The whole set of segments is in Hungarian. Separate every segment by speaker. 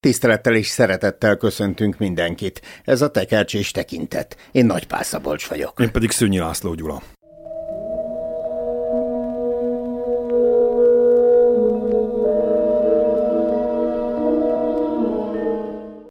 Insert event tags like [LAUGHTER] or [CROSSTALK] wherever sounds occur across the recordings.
Speaker 1: Tisztelettel és szeretettel köszöntünk mindenkit. Ez a tekercs és tekintet. Én Nagy Szabolcs vagyok.
Speaker 2: Én pedig Szőnyi László Gyula.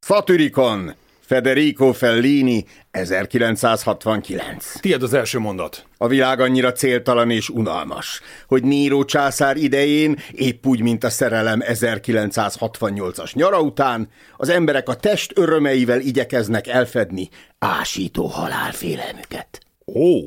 Speaker 1: Satyricon, Federico Fellini, 1969.
Speaker 2: Tied az első mondat.
Speaker 1: A világ annyira céltalan és unalmas, hogy Níró császár idején, épp úgy, mint a szerelem 1968-as nyara után, az emberek a test örömeivel igyekeznek elfedni ásító halálfélelmüket.
Speaker 2: Ó!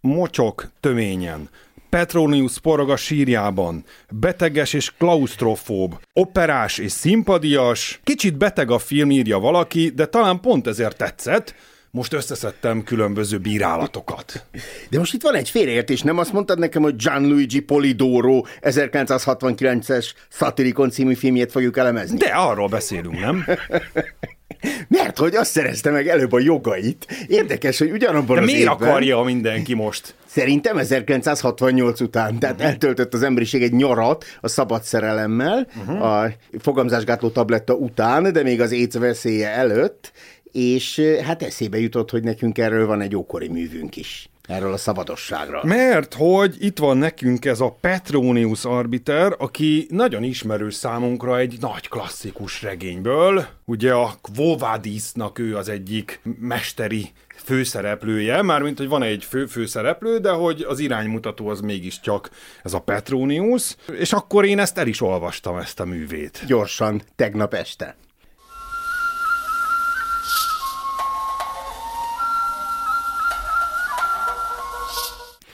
Speaker 2: Mocsok töményen, Petronius a sírjában, beteges és klaustrofób, operás és szimpadias, kicsit beteg a film írja valaki, de talán pont ezért tetszett, most összeszedtem különböző bírálatokat.
Speaker 1: De most itt van egy félreértés, nem azt mondtad nekem, hogy Gianluigi Polidoro 1969-es Satyricon című filmjét fogjuk elemezni?
Speaker 2: De arról beszélünk, nem? [LAUGHS]
Speaker 1: Mert hogy azt szerezte meg előbb a jogait. Érdekes, hogy ugyanabban
Speaker 2: De
Speaker 1: az
Speaker 2: miért
Speaker 1: évben...
Speaker 2: akarja mindenki most?
Speaker 1: Szerintem 1968 után, tehát uh-huh. eltöltött az emberiség egy nyarat a szabad szerelemmel, uh-huh. a fogamzásgátló tabletta után, de még az éc veszélye előtt, és hát eszébe jutott, hogy nekünk erről van egy ókori művünk is erről a szabadosságról.
Speaker 2: Mert hogy itt van nekünk ez a Petronius Arbiter, aki nagyon ismerős számunkra egy nagy klasszikus regényből. Ugye a Kvovadisnak ő az egyik mesteri főszereplője, mármint, hogy van egy fő főszereplő, de hogy az iránymutató az mégiscsak ez a Petronius, és akkor én ezt el is olvastam, ezt a művét.
Speaker 1: Gyorsan, tegnap este.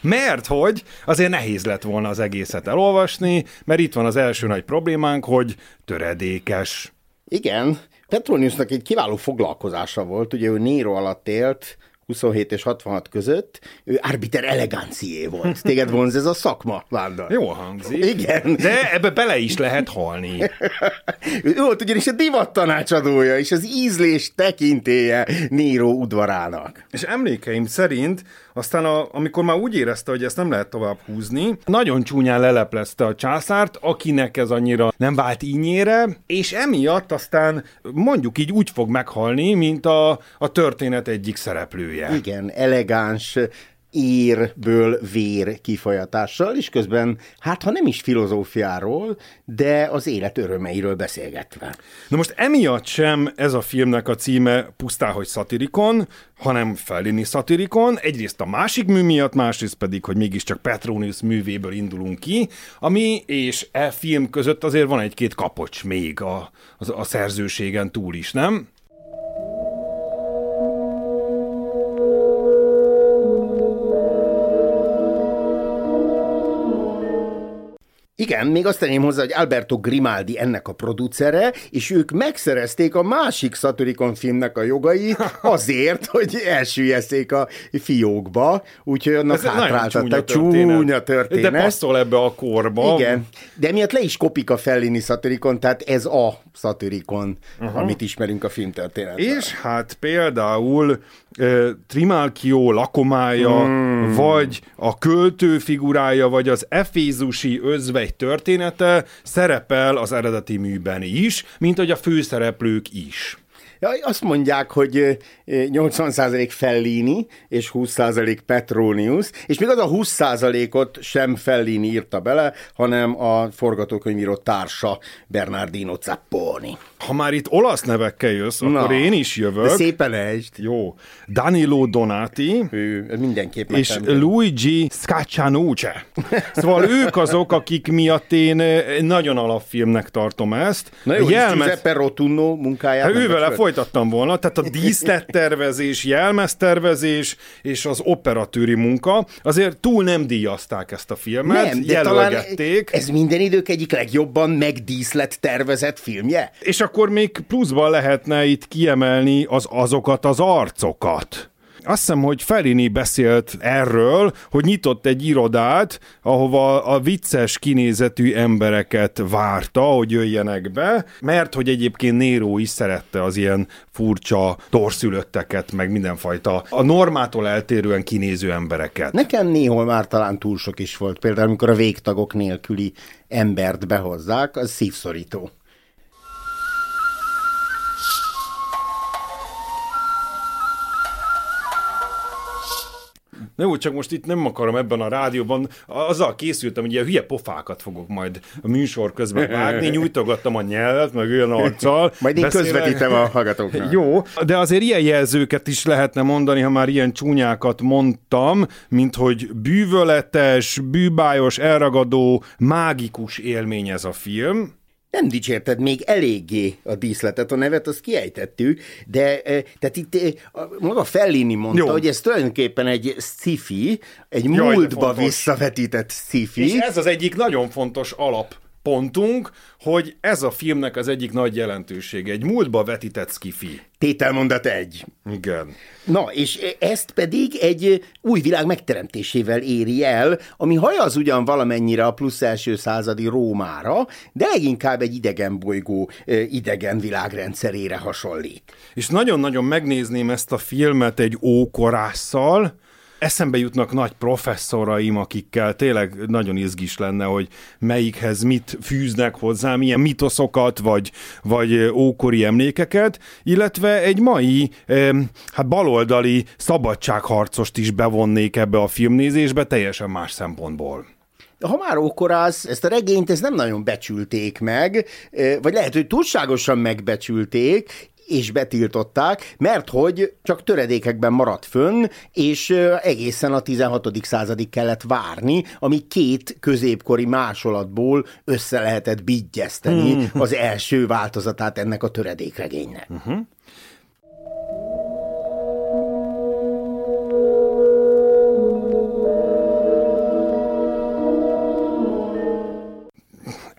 Speaker 2: Mert hogy azért nehéz lett volna az egészet elolvasni, mert itt van az első nagy problémánk, hogy töredékes.
Speaker 1: Igen, Petroniusnak egy kiváló foglalkozása volt, ugye ő Nero alatt élt, 27 és 66 között, ő arbiter elegancié volt. Téged vonz ez a szakma, Vanda?
Speaker 2: Jó hangzik.
Speaker 1: Igen.
Speaker 2: De ebbe bele is lehet halni.
Speaker 1: ő volt ugyanis a divat tanácsadója, és az ízlés tekintéje Níró udvarának.
Speaker 2: És emlékeim szerint aztán a, amikor már úgy érezte, hogy ezt nem lehet tovább húzni, nagyon csúnyán leleplezte a császárt, akinek ez annyira nem vált ínyére, és emiatt aztán mondjuk így úgy fog meghalni, mint a, a történet egyik szereplője.
Speaker 1: Igen, elegáns, érből vér kifolyatással, és közben, hát ha nem is filozófiáról, de az élet örömeiről beszélgetve.
Speaker 2: Na most emiatt sem ez a filmnek a címe pusztán, hogy szatirikon, hanem Fellini szatirikon, egyrészt a másik mű miatt, másrészt pedig, hogy mégiscsak Petronius művéből indulunk ki, ami és e film között azért van egy-két kapocs még a, a, a szerzőségen túl is, nem?
Speaker 1: Igen, még azt tenném hozzá, hogy Alberto Grimaldi ennek a producere, és ők megszerezték a másik Satyricon filmnek a jogait [LAUGHS] azért, hogy elsüllyeszék a fiókba, úgyhogy annak hátráltatták. Csúnya, csúnya történet.
Speaker 2: De passzol ebbe a korba.
Speaker 1: Igen, de miatt le is kopik a Fellini Satyricon, tehát ez a Satyricon, uh-huh. amit ismerünk a filmtörténetben.
Speaker 2: És hát például uh, Trimalchio lakomája, hmm. vagy a költő figurája, vagy az Efézusi özvegy története szerepel az eredeti műben is, mint hogy a főszereplők is.
Speaker 1: Ja, azt mondják, hogy 80% Fellini és 20% Petronius, és még az a 20%-ot sem Fellini írta bele, hanem a forgatókönyvíró társa Bernardino Zapponi.
Speaker 2: Ha már itt olasz nevekkel jössz, Na, akkor én is jövök. De
Speaker 1: szépen ejtsd.
Speaker 2: Jó. Danilo Donati.
Speaker 1: Ő, mindenképp
Speaker 2: És Luigi Scaccianuce. Szóval ők azok, akik miatt én nagyon alapfilmnek tartom ezt.
Speaker 1: Na jó, Jelmez... Giuseppe Rotunno munkáját.
Speaker 2: Hát ő vele folytattam volna, tehát a díszlettervezés, jelmeztervezés és az operatőri munka, azért túl nem díjazták ezt a filmet,
Speaker 1: Nem, de
Speaker 2: jelölgették.
Speaker 1: talán ez minden idők egyik legjobban megdíszlet tervezett filmje.
Speaker 2: És akkor még pluszban lehetne itt kiemelni az azokat az arcokat. Azt hiszem, hogy Ferini beszélt erről, hogy nyitott egy irodát, ahova a vicces kinézetű embereket várta, hogy jöjjenek be, mert hogy egyébként Néró is szerette az ilyen furcsa torszülötteket, meg mindenfajta a normától eltérően kinéző embereket.
Speaker 1: Nekem néhol már talán túl sok is volt. Például, amikor a végtagok nélküli embert behozzák, az szívszorító.
Speaker 2: Na jó, csak most itt nem akarom ebben a rádióban, azzal készültem, hogy ilyen hülye pofákat fogok majd a műsor közben vágni, [LAUGHS] nyújtogattam a nyelvet, meg olyan arccal. [LAUGHS]
Speaker 1: Majd én
Speaker 2: beszélek.
Speaker 1: közvetítem a hallgatóknak. [LAUGHS]
Speaker 2: Jó, de azért ilyen jelzőket is lehetne mondani, ha már ilyen csúnyákat mondtam, mint hogy bűvöletes, bűbájos, elragadó, mágikus élmény ez a film.
Speaker 1: Nem dicsérted még eléggé a díszletet, a nevet azt kiejtettük, de e, tehát itt e, a- maga Fellini mondta,
Speaker 2: Jó.
Speaker 1: hogy ez tulajdonképpen egy sci-fi, egy
Speaker 2: de
Speaker 1: múltba visszavetített sci-fi.
Speaker 2: És ez az egyik nagyon fontos alappontunk, hogy ez a filmnek az egyik nagy jelentősége. Egy múltba vetített skifi.
Speaker 1: Tételmondat egy.
Speaker 2: Igen.
Speaker 1: Na, és ezt pedig egy új világ megteremtésével éri el, ami hajaz ugyan valamennyire a plusz első századi Rómára, de leginkább egy idegen bolygó idegen világrendszerére hasonlít.
Speaker 2: És nagyon-nagyon megnézném ezt a filmet egy ókorásszal, eszembe jutnak nagy professzoraim, akikkel tényleg nagyon izgis lenne, hogy melyikhez mit fűznek hozzá, milyen mitoszokat, vagy, vagy ókori emlékeket, illetve egy mai, hát baloldali szabadságharcost is bevonnék ebbe a filmnézésbe teljesen más szempontból.
Speaker 1: Ha már ókorász, ezt a regényt ezt nem nagyon becsülték meg, vagy lehet, hogy túlságosan megbecsülték, és betiltották, mert hogy csak töredékekben maradt fönn, és egészen a 16. századig kellett várni, ami két középkori másolatból össze lehetett bigyeszteni az első változatát ennek a töredékregénynek.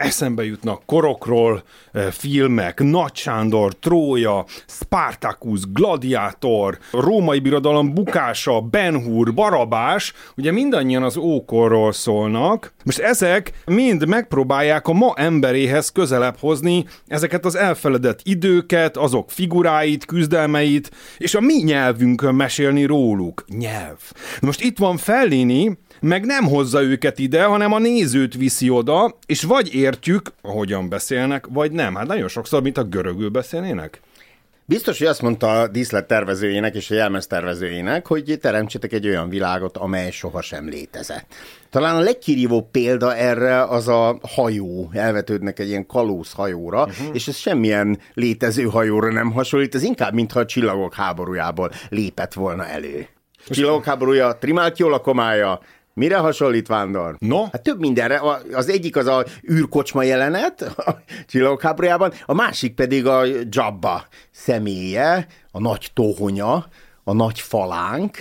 Speaker 2: Eszembe jutnak korokról eh, filmek, Nagy Sándor, Trója, Spartacus, Gladiátor, Római Birodalom bukása, Ben Hur, Barabás, ugye mindannyian az ókorról szólnak. Most ezek mind megpróbálják a ma emberéhez közelebb hozni ezeket az elfeledett időket, azok figuráit, küzdelmeit, és a mi nyelvünkön mesélni róluk. Nyelv. Most itt van Fellini, meg nem hozza őket ide, hanem a nézőt viszi oda, és vagy értjük, ahogyan beszélnek, vagy nem. Hát nagyon sokszor, mint a görögül beszélnének.
Speaker 1: Biztos, hogy azt mondta a díszlet tervezőjének és a jelmez tervezőjének, hogy teremtsetek egy olyan világot, amely sohasem létezett. Talán a legkirívóbb példa erre az a hajó. Elvetődnek egy ilyen kalóz hajóra, uh-huh. és ez semmilyen létező hajóra nem hasonlít, ez inkább, mintha a csillagok háborújából lépett volna elő. Csillagok háborúja, trimált jól a komája, Mire hasonlít, Vándor?
Speaker 2: No?
Speaker 1: Hát több mindenre. Az egyik az a űrkocsma jelenet a csillagok háborújában, a másik pedig a Jabba személye, a nagy tohonya, a nagy falánk.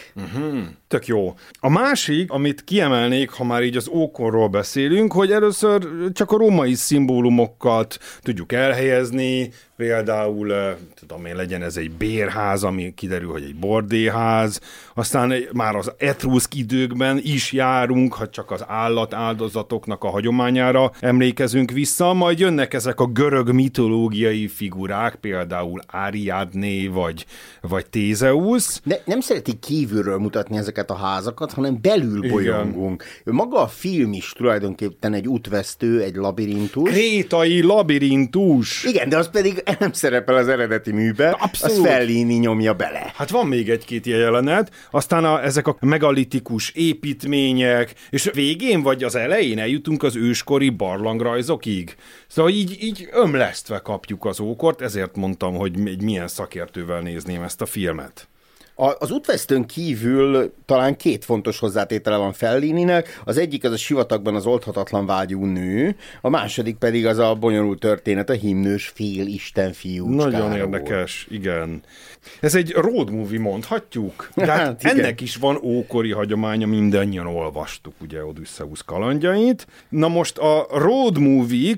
Speaker 2: Tök jó. A másik, amit kiemelnék, ha már így az ókorról beszélünk, hogy először csak a római szimbólumokat tudjuk elhelyezni, például, tudom én, legyen ez egy bérház, ami kiderül, hogy egy bordéház, aztán már az etruszk időkben is járunk, ha csak az állat áldozatoknak a hagyományára emlékezünk vissza, majd jönnek ezek a görög mitológiai figurák, például Ariadné vagy, vagy Tézeusz,
Speaker 1: De nem szeretik kívülről mutatni ezeket a házakat, hanem belül
Speaker 2: Igen.
Speaker 1: bolyongunk. Maga a film is tulajdonképpen egy útvesztő, egy labirintus.
Speaker 2: Krétai labirintus.
Speaker 1: Igen, de az pedig [LAUGHS] nem szerepel az eredeti műbe,
Speaker 2: Abszolút.
Speaker 1: az Fellini nyomja bele.
Speaker 2: Hát van még egy-két ilyen jelenet, aztán a, ezek a megalitikus építmények, és végén vagy az elején eljutunk az őskori barlangrajzokig. Szóval így, így ömlesztve kapjuk az ókort, ezért mondtam, hogy egy milyen szakértővel nézném ezt a filmet.
Speaker 1: Az útvesztőn kívül talán két fontos hozzátétele van Fellininek. Az egyik az a sivatagban az oldhatatlan vágyú nő, a második pedig az a bonyolult történet, a himnős fél Isten fiú.
Speaker 2: Nagyon érdekes, igen. Ez egy road movie, mondhatjuk? De hát, [LAUGHS] hát ennek is van ókori hagyománya, mindannyian olvastuk ugye Odysseus kalandjait. Na most a road movie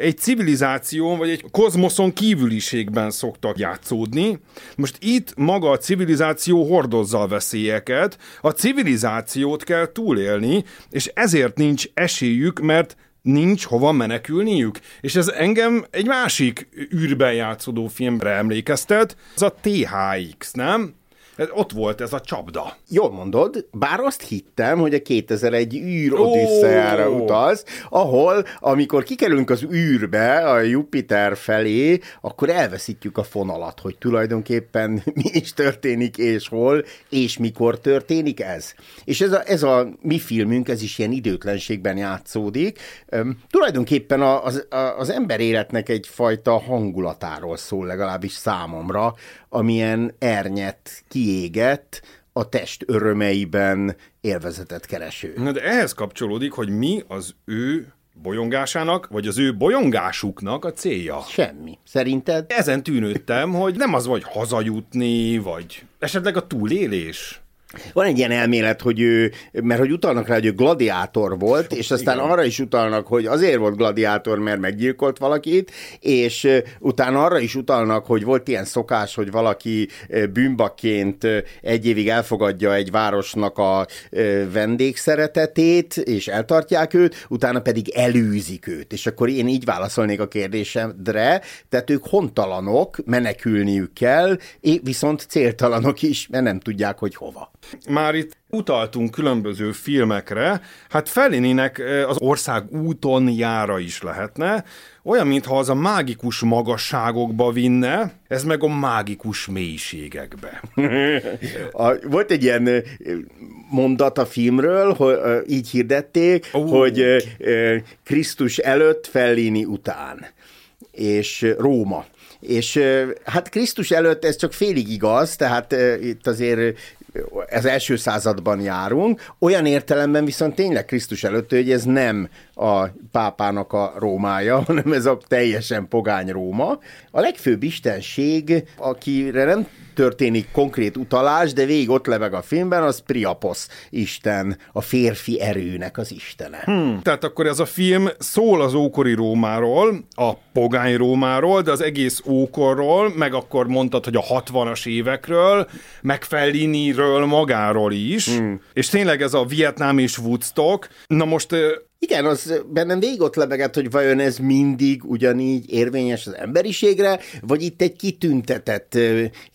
Speaker 2: egy civilizáción, vagy egy kozmoszon kívüliségben szoktak játszódni. Most itt maga a civilizáció hordozza a veszélyeket, a civilizációt kell túlélni, és ezért nincs esélyük, mert nincs hova menekülniük. És ez engem egy másik űrben játszódó filmre emlékeztet, az a THX, nem? Ott volt ez a csapda.
Speaker 1: Jól mondod, bár azt hittem, hogy a 2001 űr Odüsszeára oh. utaz, ahol, amikor kikerülünk az űrbe, a Jupiter felé, akkor elveszítjük a fonalat, hogy tulajdonképpen [LAUGHS] mi is történik, és hol, és mikor történik ez. És ez a, ez a mi filmünk, ez is ilyen időtlenségben játszódik. Üm, tulajdonképpen az, az ember életnek egyfajta hangulatáról szól, legalábbis számomra, amilyen ernyet kiégett, a test örömeiben élvezetet kereső.
Speaker 2: Na de ehhez kapcsolódik, hogy mi az ő bolyongásának, vagy az ő bolyongásuknak a célja?
Speaker 1: Semmi. Szerinted?
Speaker 2: Ezen tűnődtem, hogy nem az vagy hazajutni, vagy esetleg a túlélés.
Speaker 1: Van egy ilyen elmélet, hogy ő, mert hogy utalnak rá, hogy ő gladiátor volt, és aztán Igen. arra is utalnak, hogy azért volt gladiátor, mert meggyilkolt valakit, és utána arra is utalnak, hogy volt ilyen szokás, hogy valaki bűnbakként egy évig elfogadja egy városnak a vendégszeretetét, és eltartják őt, utána pedig elűzik őt. És akkor én így válaszolnék a kérdésemre, tehát ők hontalanok, menekülniük kell, viszont céltalanok is, mert nem tudják, hogy hova.
Speaker 2: Már itt utaltunk különböző filmekre, hát Fellininek az ország úton jára is lehetne, olyan, mintha az a mágikus magasságokba vinne, ez meg a mágikus mélységekbe. [LAUGHS]
Speaker 1: a, volt egy ilyen mondat a filmről, hogy így hirdették, uh. hogy Krisztus előtt, Fellini után és Róma. És hát Krisztus előtt ez csak félig igaz, tehát itt azért az első században járunk, olyan értelemben viszont tényleg Krisztus előtt, hogy ez nem a pápának a Rómája, [LAUGHS] hanem ez a teljesen pogány Róma. A legfőbb istenség, akire nem történik konkrét utalás, de végig ott leveg a filmben, az Priapos isten, a férfi erőnek az istene.
Speaker 2: Hmm. Tehát akkor ez a film szól az ókori Rómáról, a pogány Rómáról, de az egész ókorról, meg akkor mondtad, hogy a 60-as évekről, meg Felliniről magáról is, hmm. és tényleg ez a Vietnám és Woodstock. Na most
Speaker 1: igen, az bennem végig ott lebegett, hogy vajon ez mindig ugyanígy érvényes az emberiségre, vagy itt egy kitüntetett,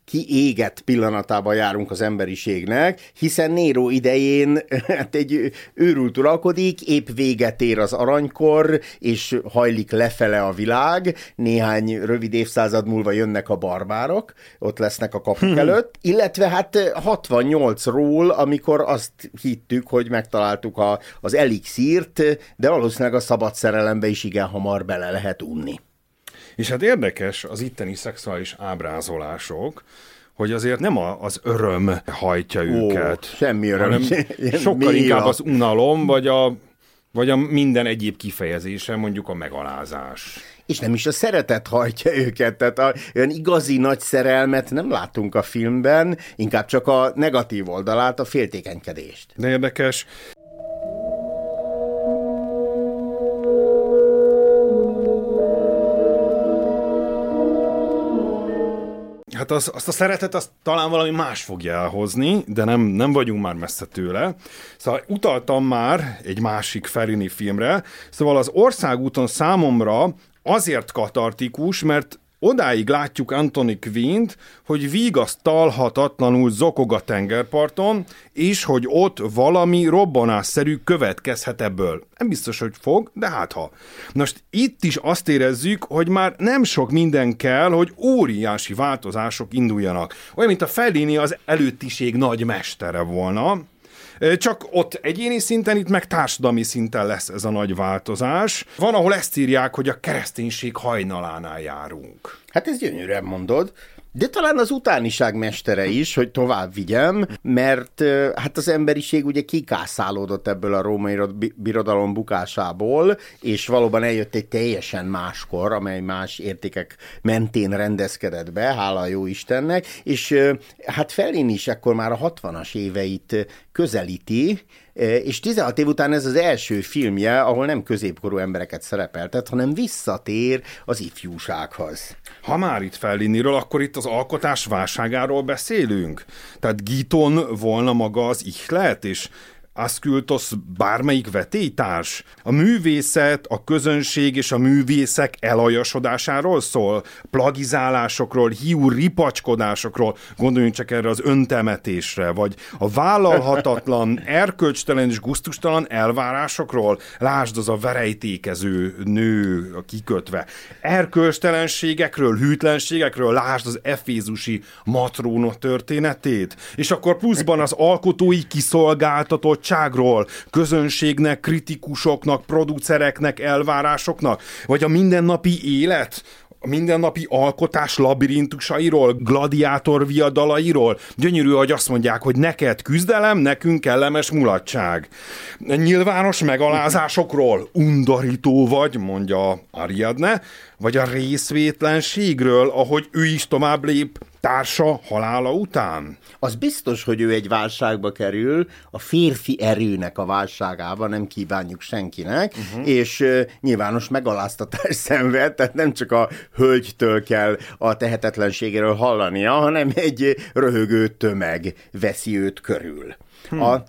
Speaker 1: kiégett pillanatában járunk az emberiségnek, hiszen Néró idején [LAUGHS] hát egy őrült uralkodik, épp véget ér az aranykor, és hajlik lefele a világ, néhány rövid évszázad múlva jönnek a barbárok, ott lesznek a kapuk hmm. előtt, illetve hát 68-ról, amikor azt hittük, hogy megtaláltuk a, az elixírt, de valószínűleg a szabad szerelembe is igen hamar bele lehet unni.
Speaker 2: És hát érdekes az itteni szexuális ábrázolások, hogy azért nem a, az öröm hajtja Ó, őket.
Speaker 1: Semmi öröm. Hanem [LAUGHS]
Speaker 2: sokkal inkább az unalom, vagy a, vagy a minden egyéb kifejezése, mondjuk a megalázás.
Speaker 1: És nem is a szeretet hajtja őket, tehát a, olyan igazi nagy szerelmet nem látunk a filmben, inkább csak a negatív oldalát, a féltékenykedést.
Speaker 2: De érdekes, Hát az, azt a szeretet azt talán valami más fogja elhozni, de nem, nem vagyunk már messze tőle. Szóval utaltam már egy másik Ferini filmre, szóval az országúton számomra azért katartikus, mert Odáig látjuk Anthony Quint, hogy vigasztalhatatlanul zokog a tengerparton, és hogy ott valami robbanásszerű következhet ebből. Nem biztos, hogy fog, de hát ha. Most itt is azt érezzük, hogy már nem sok minden kell, hogy óriási változások induljanak. Olyan, mint a Fellini az előttiség nagy mestere volna, csak ott egyéni szinten, itt meg társadalmi szinten lesz ez a nagy változás. Van, ahol ezt írják, hogy a kereszténység hajnalánál járunk.
Speaker 1: Hát ez gyönyörűen mondod. De talán az utániság mestere is, hogy tovább vigyem, mert hát az emberiség ugye kikászálódott ebből a római birodalom bukásából, és valóban eljött egy teljesen máskor, amely más értékek mentén rendezkedett be, hála a jó Istennek, és hát Fellini is ekkor már a 60-as éveit közelíti, és 16 év után ez az első filmje, ahol nem középkorú embereket szerepeltet, hanem visszatér az ifjúsághoz.
Speaker 2: Ha már itt Felliniről, akkor itt az alkotás válságáról beszélünk. Tehát Giton volna maga az ihlet, és Ascultos bármelyik vetélytárs? A művészet, a közönség és a művészek elajasodásáról szól? Plagizálásokról, hiú ripacskodásokról, gondoljunk csak erre az öntemetésre, vagy a vállalhatatlan, [LAUGHS] erkölcstelen és guztustalan elvárásokról? Lásd az a verejtékező nő kikötve. Erkölcstelenségekről, hűtlenségekről, lásd az efézusi matróna történetét. És akkor pluszban az alkotói kiszolgáltatott szabadságról, közönségnek, kritikusoknak, producereknek, elvárásoknak, vagy a mindennapi élet, a mindennapi alkotás labirintusairól, gladiátor viadalairól. Gyönyörű, hogy azt mondják, hogy neked küzdelem, nekünk kellemes mulatság. Nyilvános megalázásokról? Undorító vagy, mondja Ariadne, vagy a részvétlenségről, ahogy ő is tovább lép társa halála után?
Speaker 1: Az biztos, hogy ő egy válságba kerül, a férfi erőnek a válságába nem kívánjuk senkinek, uh-huh. és uh, nyilvános megaláztatás [LAUGHS] szenved, tehát nem csak a hölgytől kell a tehetetlenségéről hallania, hanem egy röhögő tömeg veszi őt körül. Hmm. A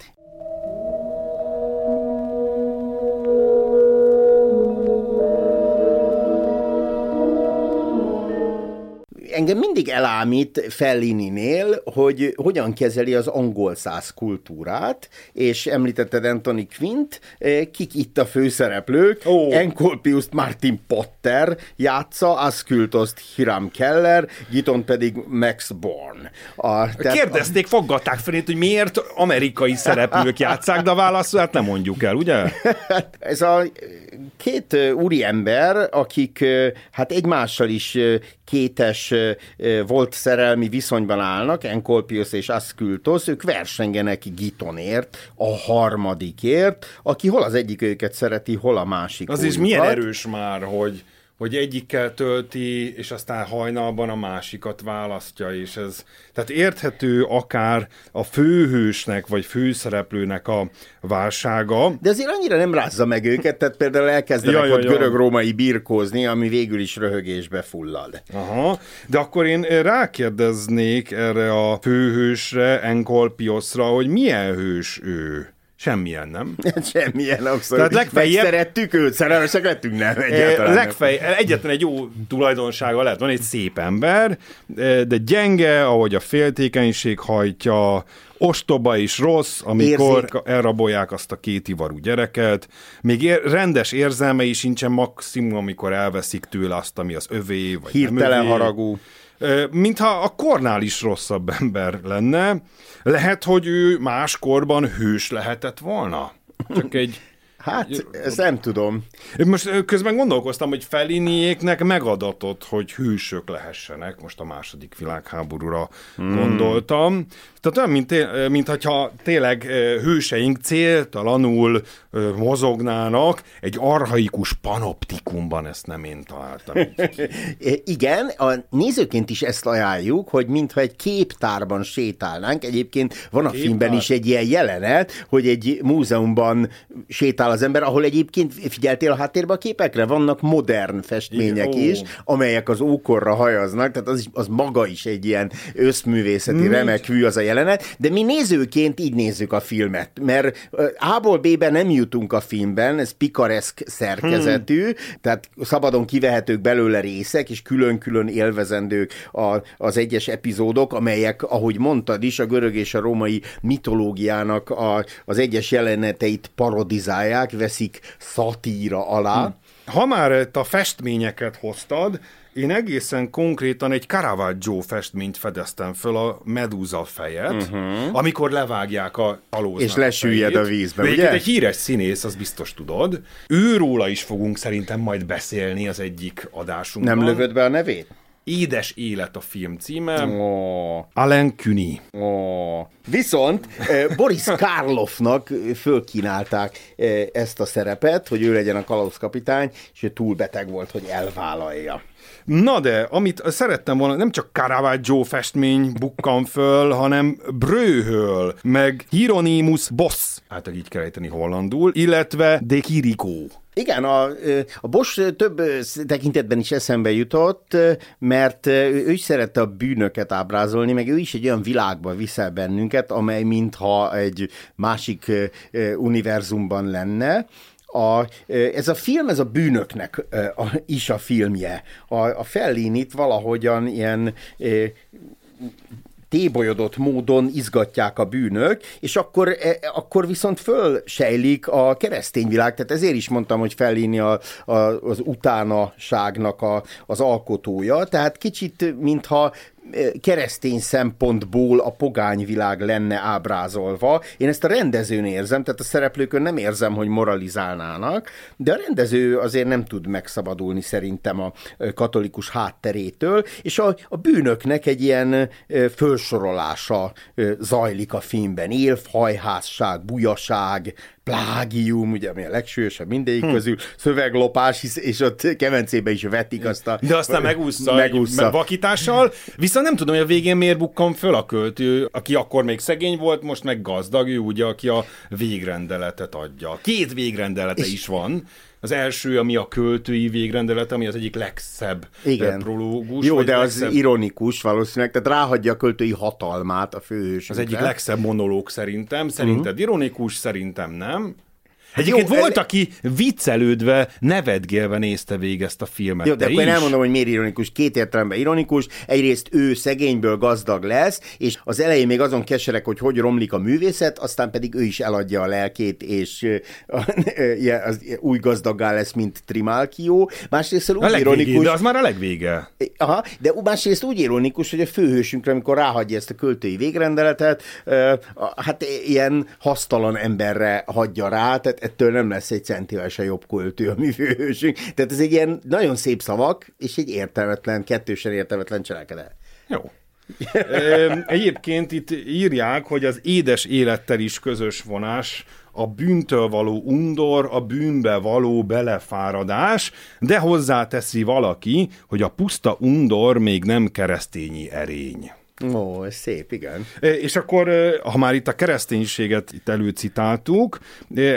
Speaker 1: engem mindig elámít Fellininél, hogy hogyan kezeli az angol száz kultúrát, és említetted Anthony Quint, eh, kik itt a főszereplők, oh. Enkolpius Martin Potter játsza, Ascultoszt Hiram Keller, Giton pedig Max Born.
Speaker 2: A, tehát Kérdezték, a... foggatták felét, hogy miért amerikai szereplők játszák, de a válasz, hát nem mondjuk el, ugye? [LAUGHS]
Speaker 1: Ez a két úriember, akik hát egymással is kétes volt szerelmi viszonyban állnak, Enkolpius és Ascultos, ők versengenek Gitonért, a harmadikért, aki hol az egyik őket szereti, hol a másik.
Speaker 2: Az is milyen erős már, hogy hogy egyikkel tölti, és aztán hajnalban a másikat választja, és ez, tehát érthető akár a főhősnek, vagy főszereplőnek a válsága.
Speaker 1: De azért annyira nem rázza meg őket, tehát például elkezdenek ja, ja, ott ja. görög-római birkózni, ami végül is röhögésbe fullad.
Speaker 2: Aha, de akkor én rákérdeznék erre a főhősre, Enkolpioszra, hogy milyen hős ő? Semmilyen, nem? [LAUGHS]
Speaker 1: Semmilyen, abszolút. Tehát legfeljebb... Megszerettük őt, szerelmesek lettünk, nem egyáltalán.
Speaker 2: Legfej... Egyetlen egy jó tulajdonsága lehet, van egy szép ember, de gyenge, ahogy a féltékenység hajtja, ostoba is rossz, amikor Érzik. elrabolják azt a két ivarú gyereket, még ér, rendes érzelmei sincsen maximum, amikor elveszik tőle azt, ami az övé, vagy
Speaker 1: Hirtelen nem övé. haragú
Speaker 2: mintha a kornál is rosszabb [LAUGHS] ember lenne. Lehet, hogy ő máskorban hős lehetett volna? Csak egy
Speaker 1: Hát, ezt nem tudom.
Speaker 2: Most közben gondolkoztam, hogy Feliniéknek megadatott, hogy hűsök lehessenek, most a második világháborúra hmm. gondoltam. Tehát olyan, mint, mint hogyha tényleg hőseink céltalanul mozognának egy arhaikus panoptikumban, ezt nem én találtam. [LAUGHS]
Speaker 1: Igen, a nézőként is ezt ajánljuk, hogy mintha egy képtárban sétálnánk. Egyébként van a Képtár. filmben is egy ilyen jelenet, hogy egy múzeumban sétál az ember, ahol egyébként figyeltél a háttérben a képekre, vannak modern festmények Igen, is, amelyek az ókorra hajaznak, tehát az, az maga is egy ilyen összművészeti hmm. remekvű az a jelenet, de mi nézőként így nézzük a filmet, mert A-ból B-ben nem jutunk a filmben, ez pikareszk szerkezetű, hmm. tehát szabadon kivehetők belőle részek, és külön-külön élvezendők a, az egyes epizódok, amelyek, ahogy mondtad is, a görög és a római mitológiának a, az egyes jeleneteit parodizálják, veszik szatíra alá. Hmm.
Speaker 2: Ha már a festményeket hoztad, én egészen konkrétan egy Caravaggio festményt fedeztem föl a Medúza fejet, uh-huh. amikor levágják a alóznak
Speaker 1: És lesüllyed a vízbe, ugye?
Speaker 2: egy híres színész, az biztos tudod. Őróla is fogunk szerintem majd beszélni az egyik adásunkban.
Speaker 1: Nem lövöd be a nevét?
Speaker 2: Édes élet a film címe.
Speaker 1: Oh.
Speaker 2: Alain Cuny.
Speaker 1: Oh. Viszont Boris [LAUGHS] Karloffnak fölkínálták ezt a szerepet, hogy ő legyen a kalózkapitány, és ő túl beteg volt, hogy elvállalja.
Speaker 2: Na de, amit szerettem volna, nem csak Caravaggio festmény bukkan föl, hanem Brőhöl, meg Hieronymus Boss, hát így kell ejteni hollandul, illetve De Chirico.
Speaker 1: Igen, a, a Bosch több tekintetben is eszembe jutott, mert ő is szerette a bűnöket ábrázolni, meg ő is egy olyan világba viszel bennünket, amely mintha egy másik univerzumban lenne, a, ez a film, ez a bűnöknek is a filmje. A, a Fellinit valahogyan ilyen tébolyodott módon izgatják a bűnök, és akkor, e, akkor viszont fölsejlik a keresztény világ, tehát ezért is mondtam, hogy Fellini a, a, az utánaságnak a, az alkotója, tehát kicsit mintha keresztény szempontból a pogány világ lenne ábrázolva. Én ezt a rendezőn érzem, tehát a szereplőkön nem érzem, hogy moralizálnának, de a rendező azért nem tud megszabadulni szerintem a katolikus hátterétől, és a, a bűnöknek egy ilyen fölsorolása zajlik a filmben. Élfhajházság, bujaság, plágium, ugye, ami a legsúlyosabb mindegyik hm. közül, szöveglopás, és ott kemencébe is vetik azt a...
Speaker 2: De aztán megúszza, megúszza. vakítással, viszont nem tudom, hogy a végén miért bukkan föl a költő, aki akkor még szegény volt, most meg gazdag, ő ugye, aki a végrendeletet adja. Két végrendelete és... is van, az első, ami a költői végrendelet, ami az egyik legszebb Igen. prológus.
Speaker 1: Jó, de legszebb... az ironikus valószínűleg, tehát ráhagyja a költői hatalmát a főhősünkre.
Speaker 2: Az egyik legszebb monológ szerintem. Szerinted uh-huh. ironikus, szerintem nem. Egyébként Jó, volt, el... aki viccelődve, nevetgélve nézte végig ezt a filmet.
Speaker 1: Jó, de, de akkor én elmondom, hogy miért ironikus. Két értelemben ironikus. Egyrészt ő szegényből gazdag lesz, és az elején még azon keserek, hogy hogy romlik a művészet, aztán pedig ő is eladja a lelkét, és az új gazdaggá lesz, mint Trimalkió. Másrészt úgy a ironikus...
Speaker 2: De az már a legvége.
Speaker 1: Aha, de másrészt úgy ironikus, hogy a főhősünkre, amikor ráhagyja ezt a költői végrendeletet, hát ilyen hasztalan emberre hagyja rá, tehát ettől nem lesz egy centivel se jobb költő a mi főhősünk. Tehát ez egy ilyen nagyon szép szavak, és egy értelmetlen, kettősen értelmetlen cselekedet.
Speaker 2: Jó. Egyébként itt írják, hogy az édes élettel is közös vonás, a bűntől való undor, a bűnbe való belefáradás, de hozzáteszi valaki, hogy a puszta undor még nem keresztényi erény.
Speaker 1: Ó, ez szép, igen.
Speaker 2: És akkor, ha már itt a kereszténységet itt előcitáltuk,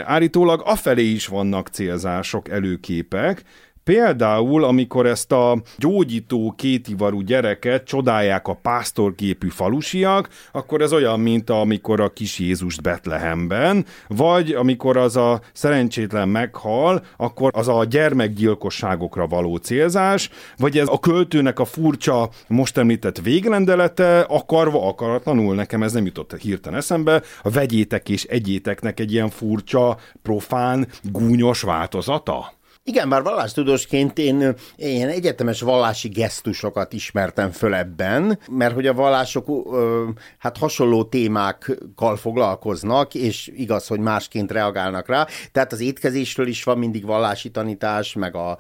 Speaker 2: állítólag afelé is vannak célzások, előképek, Például, amikor ezt a gyógyító kétivarú gyereket csodálják a pásztorképű falusiak, akkor ez olyan, mint amikor a kis Jézust Betlehemben, vagy amikor az a szerencsétlen meghal, akkor az a gyermekgyilkosságokra való célzás, vagy ez a költőnek a furcsa, most említett végrendelete, akarva, akaratlanul, nekem ez nem jutott hirtelen eszembe, a vegyétek és egyéteknek egy ilyen furcsa, profán, gúnyos változata.
Speaker 1: Igen, bár vallástudósként én ilyen egyetemes vallási gesztusokat ismertem föl ebben, mert hogy a vallások hát hasonló témákkal foglalkoznak, és igaz, hogy másként reagálnak rá. Tehát az étkezésről is van mindig vallási tanítás, meg a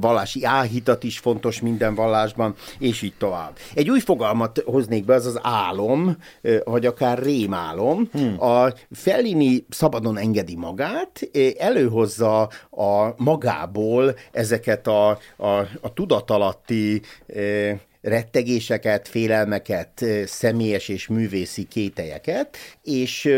Speaker 1: vallási áhítat is fontos minden vallásban, és így tovább. Egy új fogalmat hoznék be, az az álom, vagy akár rémálom. Hmm. A Fellini szabadon engedi magát, előhozza a magát magából ezeket a, a, a tudatalatti eh, rettegéseket, félelmeket, személyes és művészi kételyeket, és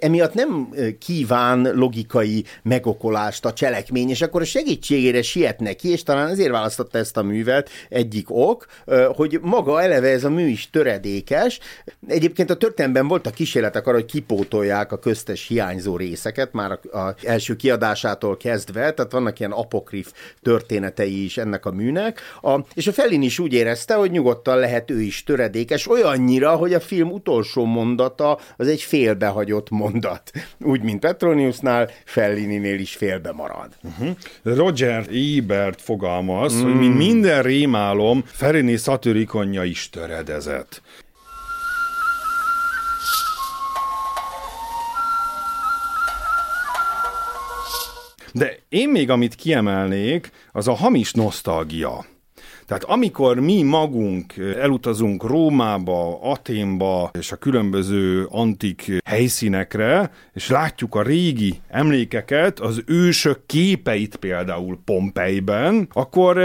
Speaker 1: emiatt nem kíván logikai megokolást a cselekmény, és akkor a segítségére siet neki, és talán ezért választotta ezt a művet egyik ok, hogy maga eleve ez a mű is töredékes. Egyébként a történelemben voltak kísérletek arra, hogy kipótolják a köztes hiányzó részeket, már az első kiadásától kezdve, tehát vannak ilyen apokrif történetei is ennek a műnek, a, és a Fellini is úgy érezte, hogy nyugodtan lehet ő is töredékes, olyannyira, hogy a film utolsó mondata az egy félbehagyott mondat. Úgy, mint Petroniusnál, Fellininél is félbe marad.
Speaker 2: Uh-huh. Roger Ebert fogalmaz, mm. hogy mint minden rémálom, Fellini szatirikonja is töredezett. De én még amit kiemelnék, az a hamis nosztalgia. Tehát amikor mi magunk elutazunk Rómába, Aténba és a különböző antik helyszínekre, és látjuk a régi emlékeket, az ősök képeit például Pompeiben, akkor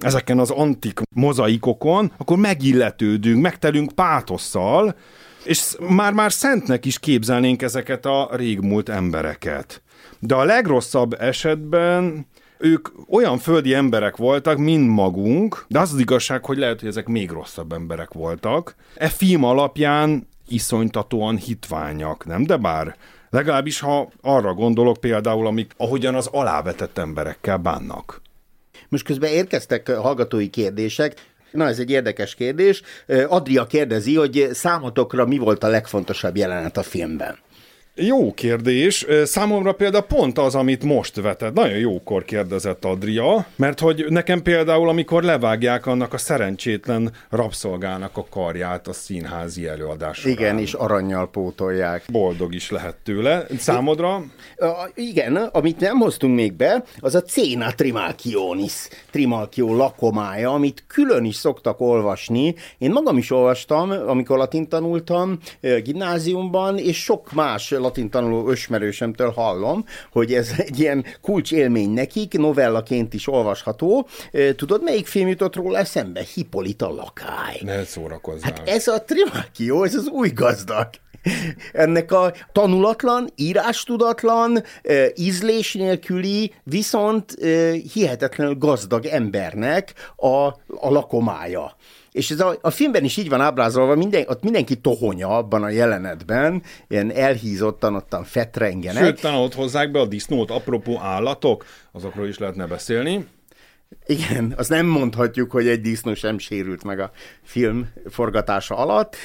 Speaker 2: ezeken az antik mozaikokon, akkor megilletődünk, megtelünk pátosszal, és már-már szentnek is képzelnénk ezeket a régmúlt embereket. De a legrosszabb esetben ők olyan földi emberek voltak, mint magunk, de az az igazság, hogy lehet, hogy ezek még rosszabb emberek voltak. E film alapján iszonytatóan hitványak, nem? De bár legalábbis, ha arra gondolok például, amik, ahogyan az alávetett emberekkel bánnak.
Speaker 1: Most közben érkeztek hallgatói kérdések, Na, ez egy érdekes kérdés. Adria kérdezi, hogy számotokra mi volt a legfontosabb jelenet a filmben?
Speaker 2: Jó kérdés. Számomra például pont az, amit most vetett. Nagyon jókor kérdezett Adria, mert hogy nekem például, amikor levágják annak a szerencsétlen rabszolgának a karját a színházi előadás
Speaker 1: Igen, és aranyjal pótolják.
Speaker 2: Boldog is lehet tőle. Számodra?
Speaker 1: Igen, amit nem hoztunk még be, az a Céna Trimalchionis, Trimalchio lakomája, amit külön is szoktak olvasni. Én magam is olvastam, amikor latin tanultam gimnáziumban, és sok más latin tanuló ösmerősemtől hallom, hogy ez [LAUGHS] egy ilyen kulcsélmény nekik, novellaként is olvasható. Tudod, melyik film jutott róla eszembe? Hippolyta lakály.
Speaker 2: Ne szórakozzál.
Speaker 1: Hát ez a Trimákió, ez az új gazdag ennek a tanulatlan, írástudatlan, ízlés nélküli, viszont hihetetlenül gazdag embernek a, a lakomája. És ez a, a filmben is így van ábrázolva, minden, ott mindenki tohonya abban a jelenetben, ilyen elhízottan ottan fetrengenek.
Speaker 2: Sőt, talán ott hozzák be a disznót, apropó állatok, azokról is lehetne beszélni.
Speaker 1: Igen, azt nem mondhatjuk, hogy egy disznó sem sérült meg a film forgatása alatt,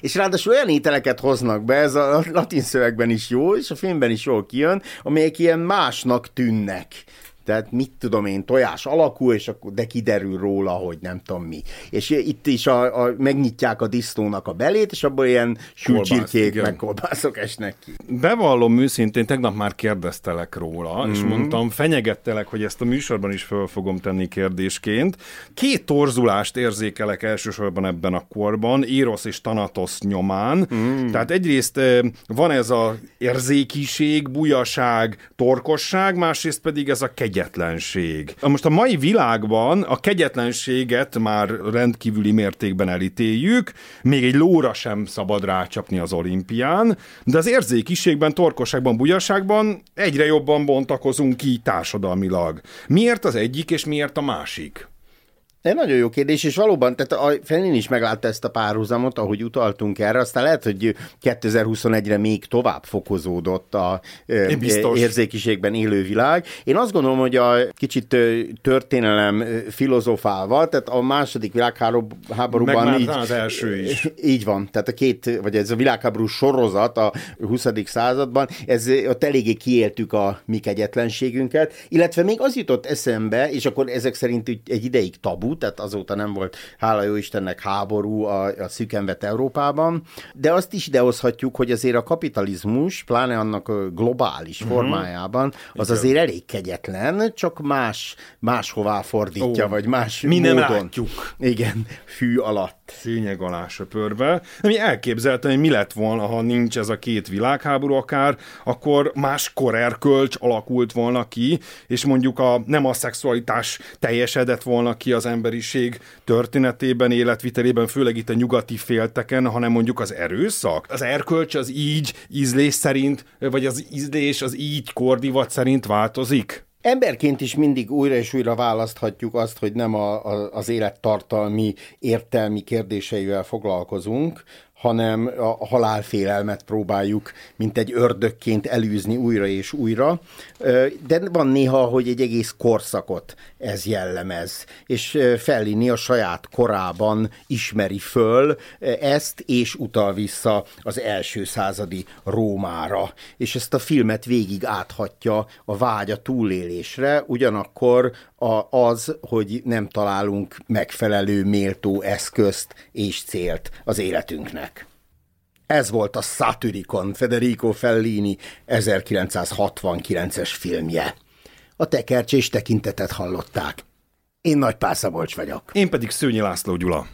Speaker 1: és ráadásul olyan ételeket hoznak be, ez a latin szövegben is jó, és a filmben is jól kijön, amelyek ilyen másnak tűnnek tehát mit tudom én, tojás alakú, és akkor de kiderül róla, hogy nem tudom mi. És itt is a, a, megnyitják a disznónak a belét, és abból ilyen sülcsirkék meg kolbászok esnek ki.
Speaker 2: Bevallom őszintén, tegnap már kérdeztelek róla, mm-hmm. és mhm. mondtam, fenyegettelek, hogy ezt a műsorban is föl fogom tenni kérdésként. Két torzulást érzékelek elsősorban ebben a korban, Érosz és Tanatos nyomán. Mm. Tehát egyrészt van ez a érzékiség, bujaság, torkosság, másrészt pedig ez a kegy kegyetlenség. Most a mai világban a kegyetlenséget már rendkívüli mértékben elítéljük, még egy lóra sem szabad rácsapni az olimpián, de az érzékiségben, torkosságban, bujaságban egyre jobban bontakozunk ki társadalmilag. Miért az egyik és miért a másik?
Speaker 1: De nagyon jó kérdés, és valóban, tehát a Felin is meglátta ezt a párhuzamot, ahogy utaltunk erre, aztán lehet, hogy 2021-re még tovább fokozódott a Biztos. érzékiségben élő világ. Én azt gondolom, hogy a kicsit történelem filozofálva, tehát a második világháborúban
Speaker 2: Meg így, az első is. [LAUGHS]
Speaker 1: Így van, tehát a két, vagy ez a világháború sorozat a 20. században, ez ott eléggé kiéltük a mi kegyetlenségünket, illetve még az jutott eszembe, és akkor ezek szerint egy ideig tabu, tehát azóta nem volt, hála jó Istennek, háború a, a szükenvet Európában, de azt is idehozhatjuk, hogy azért a kapitalizmus, pláne annak globális uh-huh. formájában, az Igen. azért elég kegyetlen, csak más, máshová fordítja, oh. vagy más
Speaker 2: Mi módon. nem látjuk.
Speaker 1: Igen, fű alatt.
Speaker 2: Szőnyeg alá söpörve. Mi elképzeltem, hogy mi lett volna, ha nincs ez a két világháború akár, akkor más korerkölcs alakult volna ki, és mondjuk a, nem a szexualitás teljesedett volna ki az emberiség történetében, életvitelében, főleg itt a nyugati félteken, hanem mondjuk az erőszak. Az erkölcs az így ízlés szerint, vagy az ízlés az így kordivat szerint változik?
Speaker 1: Emberként is mindig újra és újra választhatjuk azt, hogy nem a, a, az élettartalmi, értelmi kérdéseivel foglalkozunk, hanem a halálfélelmet próbáljuk, mint egy ördökként elűzni újra és újra. De van néha, hogy egy egész korszakot ez jellemez, és Fellini a saját korában ismeri föl ezt, és utal vissza az első századi Rómára. És ezt a filmet végig áthatja a vágya túlélésre, ugyanakkor az, hogy nem találunk megfelelő méltó eszközt és célt az életünknek. Ez volt a Satyricon Federico Fellini 1969-es filmje. A tekercs és tekintetet hallották. Én Nagy Pál Szabolcs vagyok.
Speaker 2: Én pedig Szőnyi László Gyula.